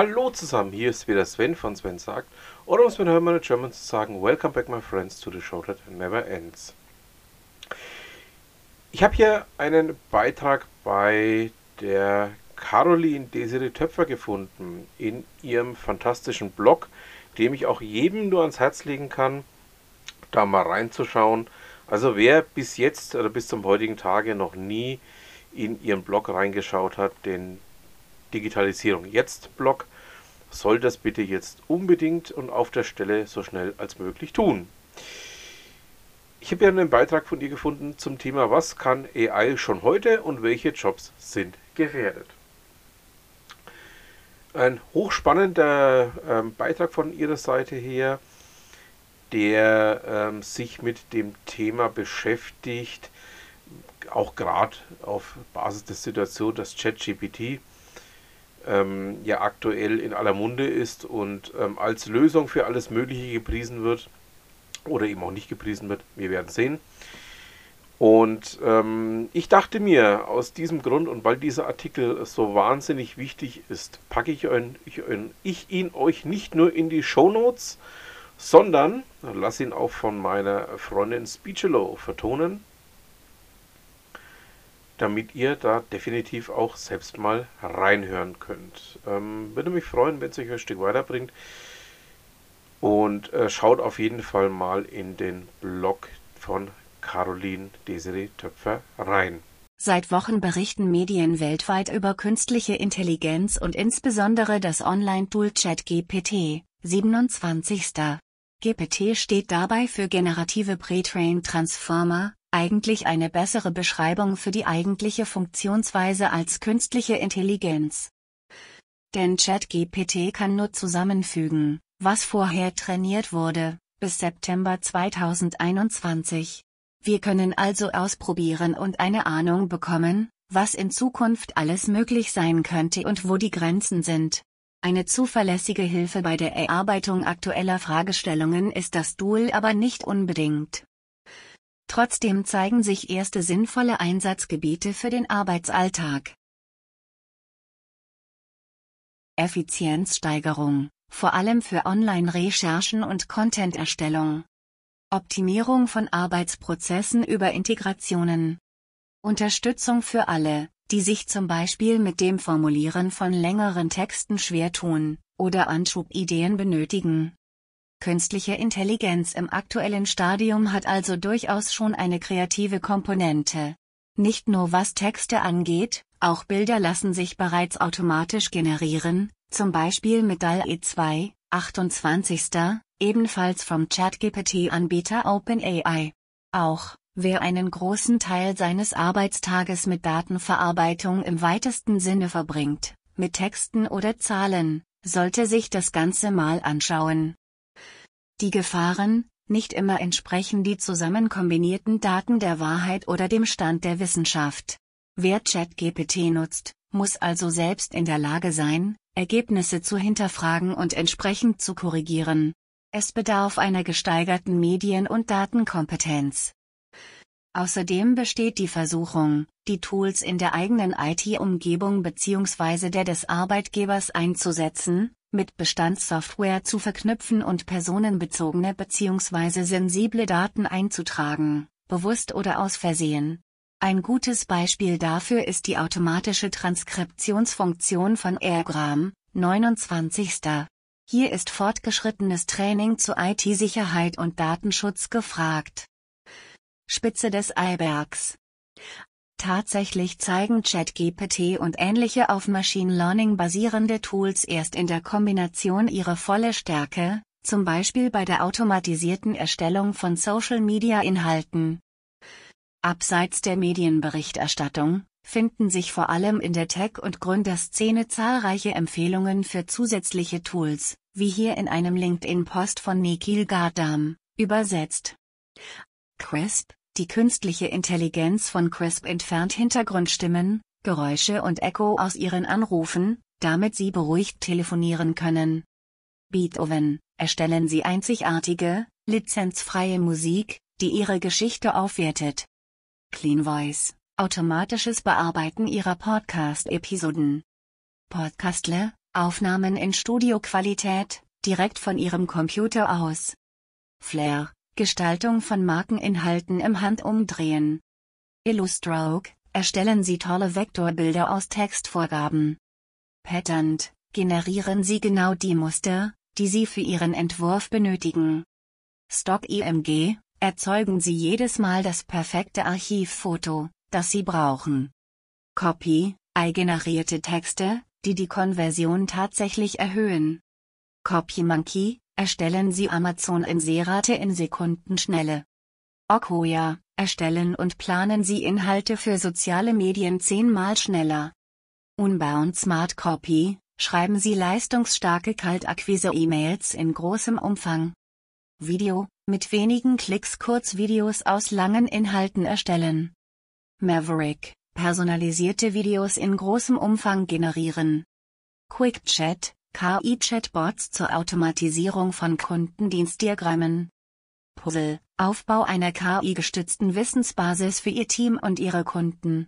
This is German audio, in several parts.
Hallo zusammen, hier ist wieder Sven von Sven sagt, oder um es mit Hermann German zu sagen, Welcome back my friends to the show that never ends. Ich habe hier einen Beitrag bei der Caroline Desiree Töpfer gefunden in ihrem fantastischen Blog, dem ich auch jedem nur ans Herz legen kann, da mal reinzuschauen. Also wer bis jetzt oder bis zum heutigen Tage noch nie in ihren Blog reingeschaut hat, den Digitalisierung jetzt Blog, soll das bitte jetzt unbedingt und auf der Stelle so schnell als möglich tun. Ich habe ja einen Beitrag von ihr gefunden zum Thema, was kann AI schon heute und welche Jobs sind gefährdet. Ein hochspannender ähm, Beitrag von ihrer Seite her, der ähm, sich mit dem Thema beschäftigt, auch gerade auf Basis der Situation, dass ChatGPT ähm, ja aktuell in aller Munde ist und ähm, als Lösung für alles Mögliche gepriesen wird oder eben auch nicht gepriesen wird. Wir werden sehen. Und ähm, ich dachte mir, aus diesem Grund und weil dieser Artikel so wahnsinnig wichtig ist, packe ich, ein, ich, ein, ich ihn euch nicht nur in die Show Notes, sondern lasse ihn auch von meiner Freundin Speechelo vertonen damit ihr da definitiv auch selbst mal reinhören könnt. Ähm, würde mich freuen, wenn es euch ein Stück weiterbringt. Und äh, schaut auf jeden Fall mal in den Blog von Caroline Desiree Töpfer rein. Seit Wochen berichten Medien weltweit über künstliche Intelligenz und insbesondere das Online-Tool ChatGPT, 27. GPT steht dabei für generative Pre-Trained Transformer, eigentlich eine bessere Beschreibung für die eigentliche Funktionsweise als künstliche Intelligenz. Denn ChatGPT kann nur zusammenfügen, was vorher trainiert wurde, bis September 2021. Wir können also ausprobieren und eine Ahnung bekommen, was in Zukunft alles möglich sein könnte und wo die Grenzen sind. Eine zuverlässige Hilfe bei der Erarbeitung aktueller Fragestellungen ist das Tool aber nicht unbedingt. Trotzdem zeigen sich erste sinnvolle Einsatzgebiete für den Arbeitsalltag. Effizienzsteigerung, vor allem für Online-Recherchen und Content-Erstellung. Optimierung von Arbeitsprozessen über Integrationen. Unterstützung für alle, die sich zum Beispiel mit dem Formulieren von längeren Texten schwer tun, oder Anschubideen benötigen. Künstliche Intelligenz im aktuellen Stadium hat also durchaus schon eine kreative Komponente. Nicht nur was Texte angeht, auch Bilder lassen sich bereits automatisch generieren, zum Beispiel mit DALL-E 2, 28. ebenfalls vom ChatGPT-Anbieter OpenAI. Auch, wer einen großen Teil seines Arbeitstages mit Datenverarbeitung im weitesten Sinne verbringt, mit Texten oder Zahlen, sollte sich das Ganze mal anschauen. Die Gefahren, nicht immer entsprechen die zusammen kombinierten Daten der Wahrheit oder dem Stand der Wissenschaft. Wer ChatGPT nutzt, muss also selbst in der Lage sein, Ergebnisse zu hinterfragen und entsprechend zu korrigieren. Es bedarf einer gesteigerten Medien- und Datenkompetenz. Außerdem besteht die Versuchung, die Tools in der eigenen IT-Umgebung bzw. der des Arbeitgebers einzusetzen, mit Bestandssoftware zu verknüpfen und personenbezogene bzw. sensible Daten einzutragen, bewusst oder aus Versehen. Ein gutes Beispiel dafür ist die automatische Transkriptionsfunktion von Airgram, 29. Hier ist fortgeschrittenes Training zu IT-Sicherheit und Datenschutz gefragt. Spitze des Eibergs. Tatsächlich zeigen ChatGPT und ähnliche auf Machine Learning basierende Tools erst in der Kombination ihre volle Stärke, zum Beispiel bei der automatisierten Erstellung von Social-Media-Inhalten. Abseits der Medienberichterstattung, finden sich vor allem in der Tech- und Gründerszene zahlreiche Empfehlungen für zusätzliche Tools, wie hier in einem LinkedIn-Post von Nikhil Gardam, übersetzt. Crisp, die künstliche Intelligenz von Crisp entfernt Hintergrundstimmen, Geräusche und Echo aus ihren Anrufen, damit sie beruhigt telefonieren können. Beethoven, erstellen sie einzigartige, lizenzfreie Musik, die ihre Geschichte aufwertet. Clean Voice, automatisches Bearbeiten ihrer Podcast-Episoden. Podcastle, Aufnahmen in Studioqualität, direkt von ihrem Computer aus. Flair, Gestaltung von Markeninhalten im Handumdrehen. Illustroke, erstellen Sie tolle Vektorbilder aus Textvorgaben. Pattern, generieren Sie genau die Muster, die Sie für Ihren Entwurf benötigen. Stock IMG, erzeugen Sie jedes Mal das perfekte Archivfoto, das Sie brauchen. Copy, generierte Texte, die die Konversion tatsächlich erhöhen. CopyMonkey, erstellen Sie Amazon-Inserate in Sekundenschnelle. Okoya, erstellen und planen Sie Inhalte für soziale Medien zehnmal schneller. Unbound Smart Copy, schreiben Sie leistungsstarke Kaltakquise-E-Mails in großem Umfang. Video, mit wenigen Klicks Kurzvideos aus langen Inhalten erstellen. Maverick, personalisierte Videos in großem Umfang generieren. QuickChat, KI-Chatbots zur Automatisierung von Kundendienstdiagrammen. Puzzle, Aufbau einer KI-gestützten Wissensbasis für Ihr Team und Ihre Kunden.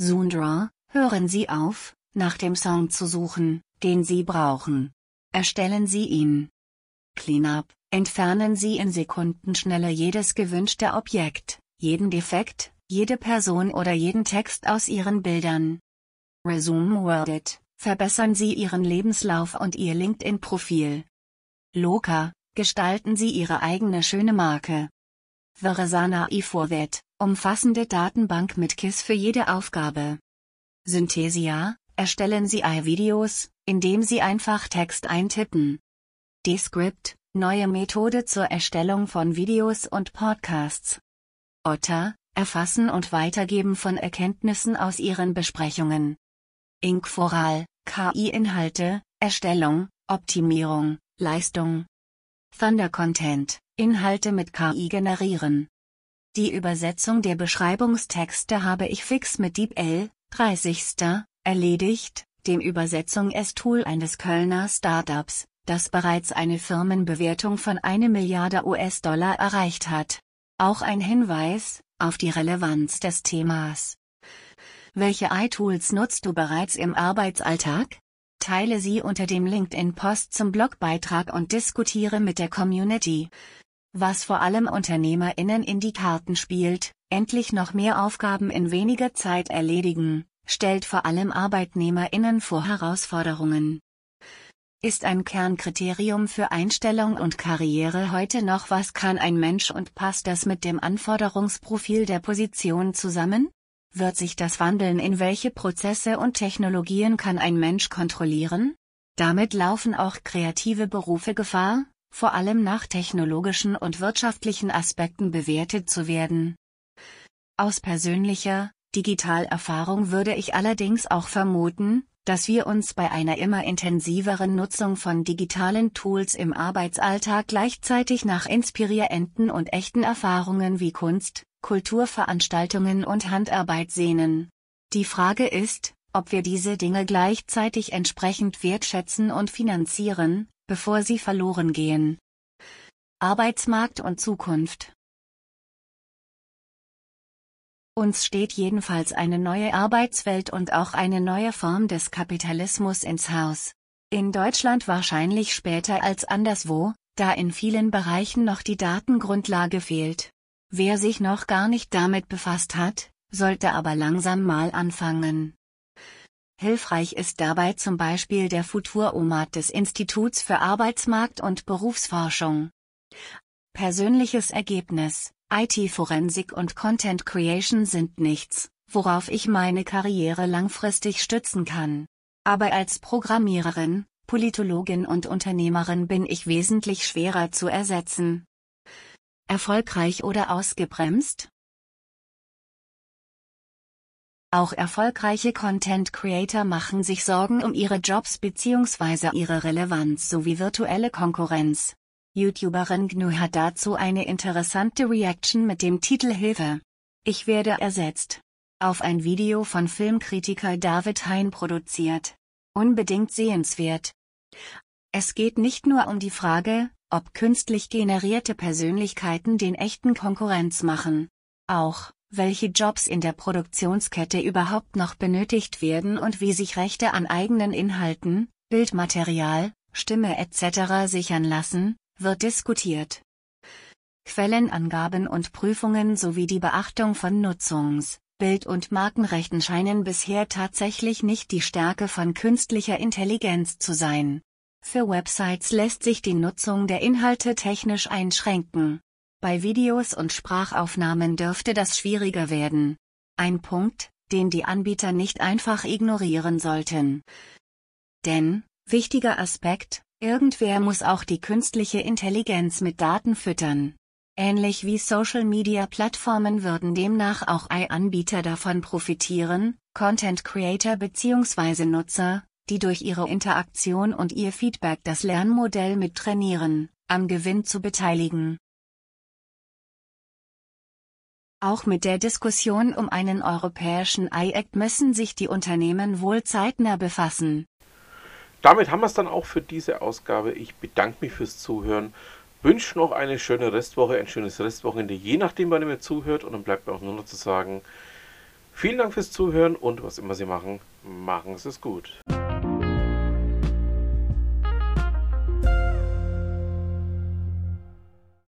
Soondraw, hören Sie auf, nach dem Song zu suchen, den Sie brauchen. Erstellen Sie ihn. Cleanup, entfernen Sie in Sekundenschnelle jedes gewünschte Objekt, jeden Defekt, jede Person oder jeden Text aus Ihren Bildern. Resume Worded, verbessern Sie Ihren Lebenslauf und Ihr LinkedIn-Profil. Loka, gestalten Sie Ihre eigene schöne Marke. Veresana iForward, umfassende Datenbank mit KISS für jede Aufgabe. Synthesia, erstellen Sie iVideos, indem Sie einfach Text eintippen. Descript, neue Methode zur Erstellung von Videos und Podcasts. Otter, Erfassen und Weitergeben von Erkenntnissen aus Ihren Besprechungen. Inkforal, KI-Inhalte, Erstellung, Optimierung, Leistung. Thunder Content, Inhalte mit KI generieren. Die Übersetzung der Beschreibungstexte habe ich fix mit DeepL, 30. erledigt, dem Übersetzung S-Tool eines Kölner Startups, das bereits eine Firmenbewertung von eine Milliarde US-Dollar erreicht hat. Auch ein Hinweis, auf die Relevanz des Themas. Welche iTools nutzt du bereits im Arbeitsalltag? Teile sie unter dem LinkedIn-Post zum Blogbeitrag und diskutiere mit der Community. Was vor allem UnternehmerInnen in die Karten spielt, endlich noch mehr Aufgaben in weniger Zeit erledigen, stellt vor allem ArbeitnehmerInnen vor Herausforderungen. Ist ein Kernkriterium für Einstellung und Karriere heute noch was kann ein Mensch und passt das mit dem Anforderungsprofil der Position zusammen? Wird sich das wandeln in welche Prozesse und Technologien kann ein Mensch kontrollieren? Damit laufen auch kreative Berufe Gefahr, vor allem nach technologischen und wirtschaftlichen Aspekten bewertet zu werden. Aus persönlicher, Digitalerfahrung würde ich allerdings auch vermuten, dass wir uns bei einer immer intensiveren Nutzung von digitalen Tools im Arbeitsalltag gleichzeitig nach inspirierenden und echten Erfahrungen wie Kunst, Kulturveranstaltungen und Handarbeit sehnen. Die Frage ist, ob wir diese Dinge gleichzeitig entsprechend wertschätzen und finanzieren, bevor sie verloren gehen. Arbeitsmarkt und Zukunft uns steht jedenfalls eine neue Arbeitswelt und auch eine neue Form des Kapitalismus ins Haus. In Deutschland wahrscheinlich später als anderswo, da in vielen Bereichen noch die Datengrundlage fehlt. Wer sich noch gar nicht damit befasst hat, sollte aber langsam mal anfangen. Hilfreich ist dabei zum Beispiel der Futuromat des Instituts für Arbeitsmarkt und Berufsforschung. Persönliches Ergebnis IT-Forensik und Content Creation sind nichts, worauf ich meine Karriere langfristig stützen kann. Aber als Programmiererin, Politologin und Unternehmerin bin ich wesentlich schwerer zu ersetzen. Erfolgreich oder ausgebremst? Auch erfolgreiche Content Creator machen sich Sorgen um ihre Jobs bzw. ihre Relevanz sowie virtuelle Konkurrenz. YouTuberin GNU hat dazu eine interessante Reaction mit dem Titel Hilfe. Ich werde ersetzt. Auf ein Video von Filmkritiker David Hein produziert. Unbedingt sehenswert. Es geht nicht nur um die Frage, ob künstlich generierte Persönlichkeiten den echten Konkurrenz machen. Auch, welche Jobs in der Produktionskette überhaupt noch benötigt werden und wie sich Rechte an eigenen Inhalten, Bildmaterial, Stimme etc. sichern lassen, wird diskutiert. Quellenangaben und Prüfungen sowie die Beachtung von Nutzungs-, Bild- und Markenrechten scheinen bisher tatsächlich nicht die Stärke von künstlicher Intelligenz zu sein. Für Websites lässt sich die Nutzung der Inhalte technisch einschränken. Bei Videos und Sprachaufnahmen dürfte das schwieriger werden. Ein Punkt, den die Anbieter nicht einfach ignorieren sollten. Denn, wichtiger Aspekt, irgendwer muss auch die künstliche Intelligenz mit Daten füttern. Ähnlich wie Social-Media-Plattformen würden demnach auch AI-Anbieter davon profitieren, Content Creator bzw. Nutzer, die durch ihre Interaktion und ihr Feedback das Lernmodell mit trainieren, am Gewinn zu beteiligen. Auch mit der Diskussion um einen europäischen AI-Act müssen sich die Unternehmen wohl zeitnah befassen. Damit haben wir es dann auch für diese Ausgabe. Ich bedanke mich fürs Zuhören wünsche noch eine schöne Restwoche, ein schönes Restwochenende, je nachdem, wann ihr mir zuhört. Und dann bleibt mir auch nur noch zu sagen, vielen Dank fürs Zuhören und was immer Sie machen, machen Sie es gut.